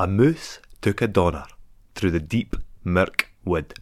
A moose took a donner through the deep mirk wood.